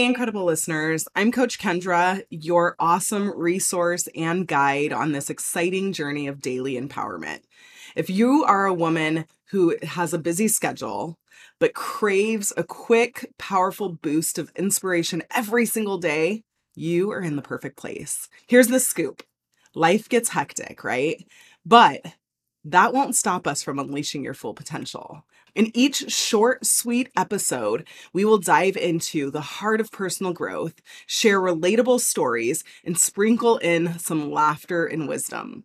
Hey, incredible listeners. I'm Coach Kendra, your awesome resource and guide on this exciting journey of daily empowerment. If you are a woman who has a busy schedule, but craves a quick, powerful boost of inspiration every single day, you are in the perfect place. Here's the scoop life gets hectic, right? But that won't stop us from unleashing your full potential. In each short, sweet episode, we will dive into the heart of personal growth, share relatable stories, and sprinkle in some laughter and wisdom.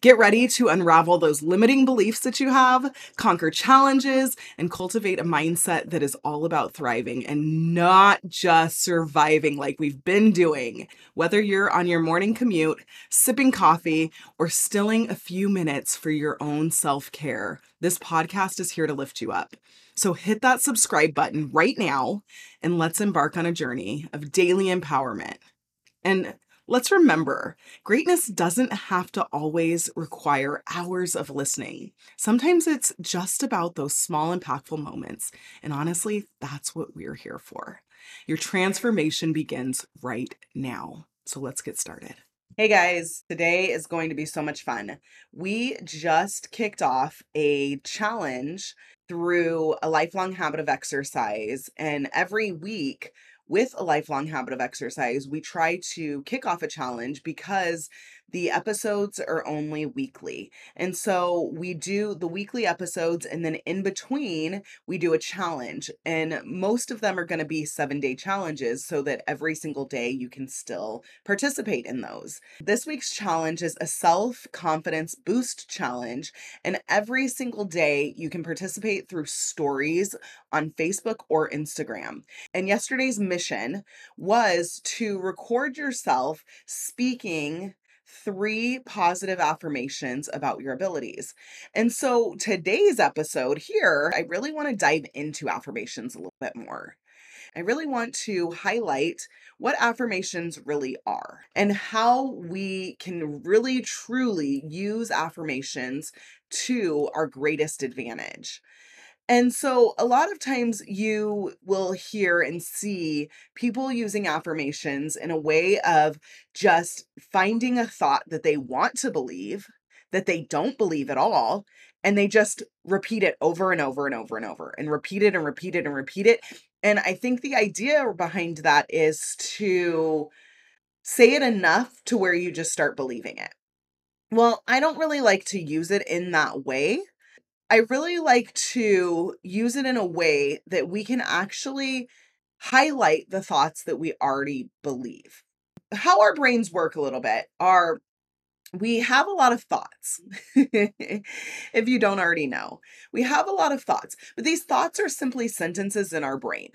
Get ready to unravel those limiting beliefs that you have, conquer challenges, and cultivate a mindset that is all about thriving and not just surviving like we've been doing. Whether you're on your morning commute, sipping coffee, or stilling a few minutes for your own self care, this podcast is here to lift you up. So hit that subscribe button right now and let's embark on a journey of daily empowerment. And let's remember greatness doesn't have to always require hours of listening. Sometimes it's just about those small, impactful moments. And honestly, that's what we're here for. Your transformation begins right now. So let's get started. Hey guys, today is going to be so much fun. We just kicked off a challenge through a lifelong habit of exercise, and every week with a lifelong habit of exercise, we try to kick off a challenge because the episodes are only weekly. And so we do the weekly episodes, and then in between, we do a challenge. And most of them are going to be seven day challenges so that every single day you can still participate in those. This week's challenge is a self confidence boost challenge. And every single day you can participate through stories on Facebook or Instagram. And yesterday's mission was to record yourself speaking three positive affirmations about your abilities. And so today's episode here, I really want to dive into affirmations a little bit more. I really want to highlight what affirmations really are and how we can really truly use affirmations to our greatest advantage. And so, a lot of times, you will hear and see people using affirmations in a way of just finding a thought that they want to believe, that they don't believe at all, and they just repeat it over and over and over and over and repeat it and repeat it and repeat it. And I think the idea behind that is to say it enough to where you just start believing it. Well, I don't really like to use it in that way I really like to use it in a way that we can actually highlight the thoughts that we already believe. How our brains work a little bit are we have a lot of thoughts. if you don't already know, we have a lot of thoughts, but these thoughts are simply sentences in our brain.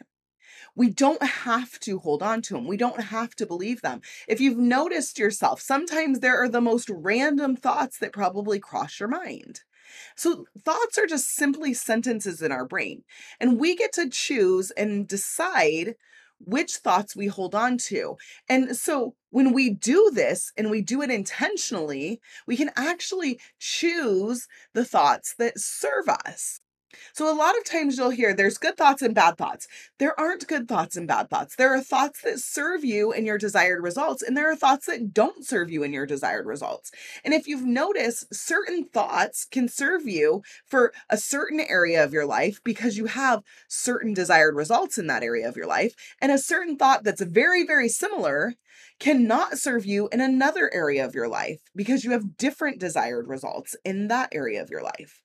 We don't have to hold on to them. We don't have to believe them. If you've noticed yourself, sometimes there are the most random thoughts that probably cross your mind. So, thoughts are just simply sentences in our brain, and we get to choose and decide which thoughts we hold on to. And so, when we do this and we do it intentionally, we can actually choose the thoughts that serve us. So, a lot of times you'll hear there's good thoughts and bad thoughts. There aren't good thoughts and bad thoughts. There are thoughts that serve you in your desired results, and there are thoughts that don't serve you in your desired results. And if you've noticed, certain thoughts can serve you for a certain area of your life because you have certain desired results in that area of your life, and a certain thought that's very, very similar cannot serve you in another area of your life because you have different desired results in that area of your life.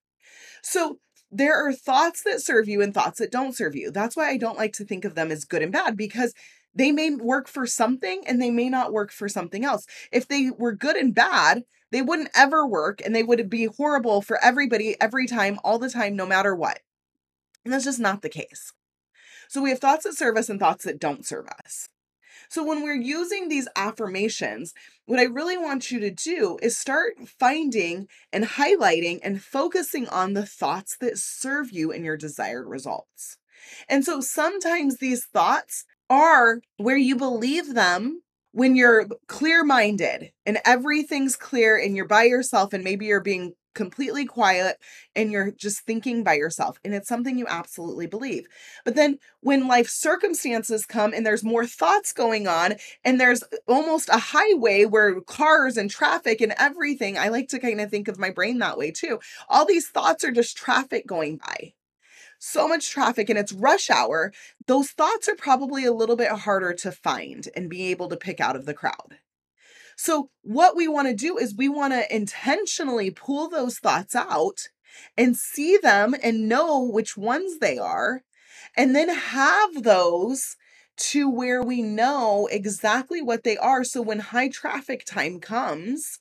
So, there are thoughts that serve you and thoughts that don't serve you. That's why I don't like to think of them as good and bad because they may work for something and they may not work for something else. If they were good and bad, they wouldn't ever work and they would be horrible for everybody every time, all the time, no matter what. And that's just not the case. So we have thoughts that serve us and thoughts that don't serve us. So when we're using these affirmations, what I really want you to do is start finding and highlighting and focusing on the thoughts that serve you in your desired results. And so sometimes these thoughts are where you believe them when you're clear minded and everything's clear and you're by yourself and maybe you're being completely quiet and you're just thinking by yourself and it's something you absolutely believe. But then when life circumstances come and there's more thoughts going on and there's almost a highway where cars and traffic and everything, I like to kind of think of my brain that way too. All these thoughts are just traffic going by. So much traffic and it's rush hour. Those thoughts are probably a little bit harder to find and be able to pick out of the crowd. So, what we want to do is we want to intentionally pull those thoughts out and see them and know which ones they are, and then have those to where we know exactly what they are. So, when high traffic time comes,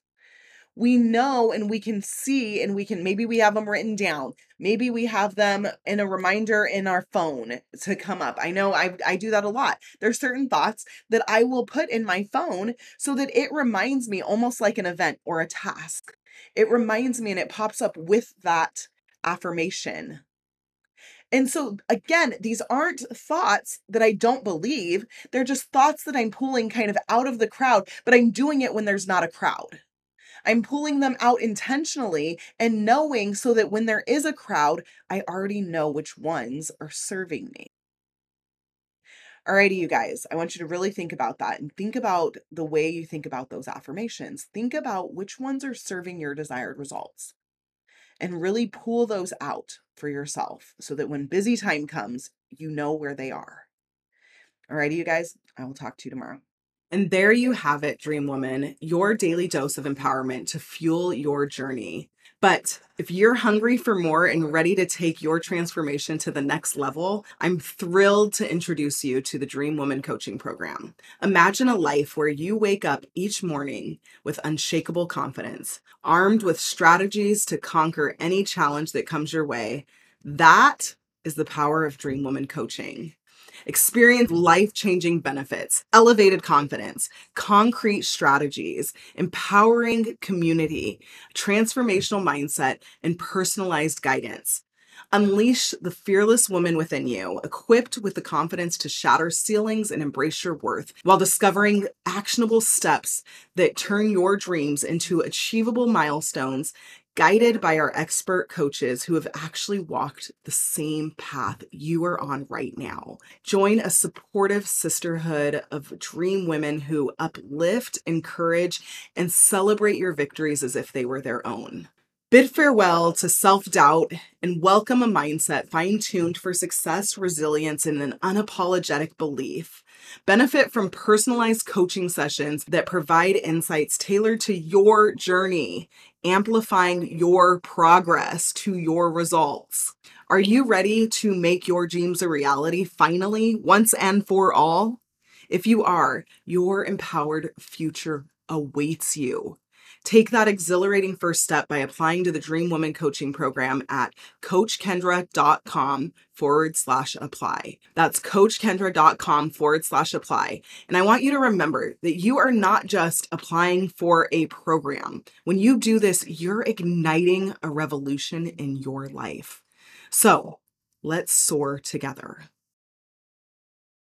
we know and we can see and we can maybe we have them written down. Maybe we have them in a reminder in our phone to come up. I know i, I do that a lot. There's certain thoughts that i will put in my phone so that it reminds me almost like an event or a task. It reminds me and it pops up with that affirmation. And so, again, these aren't thoughts that I don't believe. They're just thoughts that I'm pulling kind of out of the crowd, but I'm doing it when there's not a crowd. I'm pulling them out intentionally and knowing so that when there is a crowd, I already know which ones are serving me. Alrighty, you guys, I want you to really think about that and think about the way you think about those affirmations. Think about which ones are serving your desired results and really pull those out for yourself so that when busy time comes, you know where they are. Alrighty, you guys, I will talk to you tomorrow. And there you have it, Dream Woman, your daily dose of empowerment to fuel your journey. But if you're hungry for more and ready to take your transformation to the next level, I'm thrilled to introduce you to the Dream Woman Coaching Program. Imagine a life where you wake up each morning with unshakable confidence, armed with strategies to conquer any challenge that comes your way. That is the power of Dream Woman Coaching experience life changing benefits, elevated confidence, concrete strategies, empowering community, transformational mindset, and personalized guidance. Unleash the fearless woman within you, equipped with the confidence to shatter ceilings and embrace your worth while discovering actionable steps that turn your dreams into achievable milestones guided by our expert coaches who have actually walked the same path you are on right now. Join a supportive sisterhood of dream women who uplift, encourage, and celebrate your victories as if they were their own. Bid farewell to self doubt and welcome a mindset fine tuned for success, resilience, and an unapologetic belief. Benefit from personalized coaching sessions that provide insights tailored to your journey, amplifying your progress to your results. Are you ready to make your dreams a reality finally, once and for all? If you are, your empowered future awaits you. Take that exhilarating first step by applying to the Dream Woman Coaching Program at coachkendra.com forward slash apply. That's coachkendra.com forward slash apply. And I want you to remember that you are not just applying for a program. When you do this, you're igniting a revolution in your life. So let's soar together.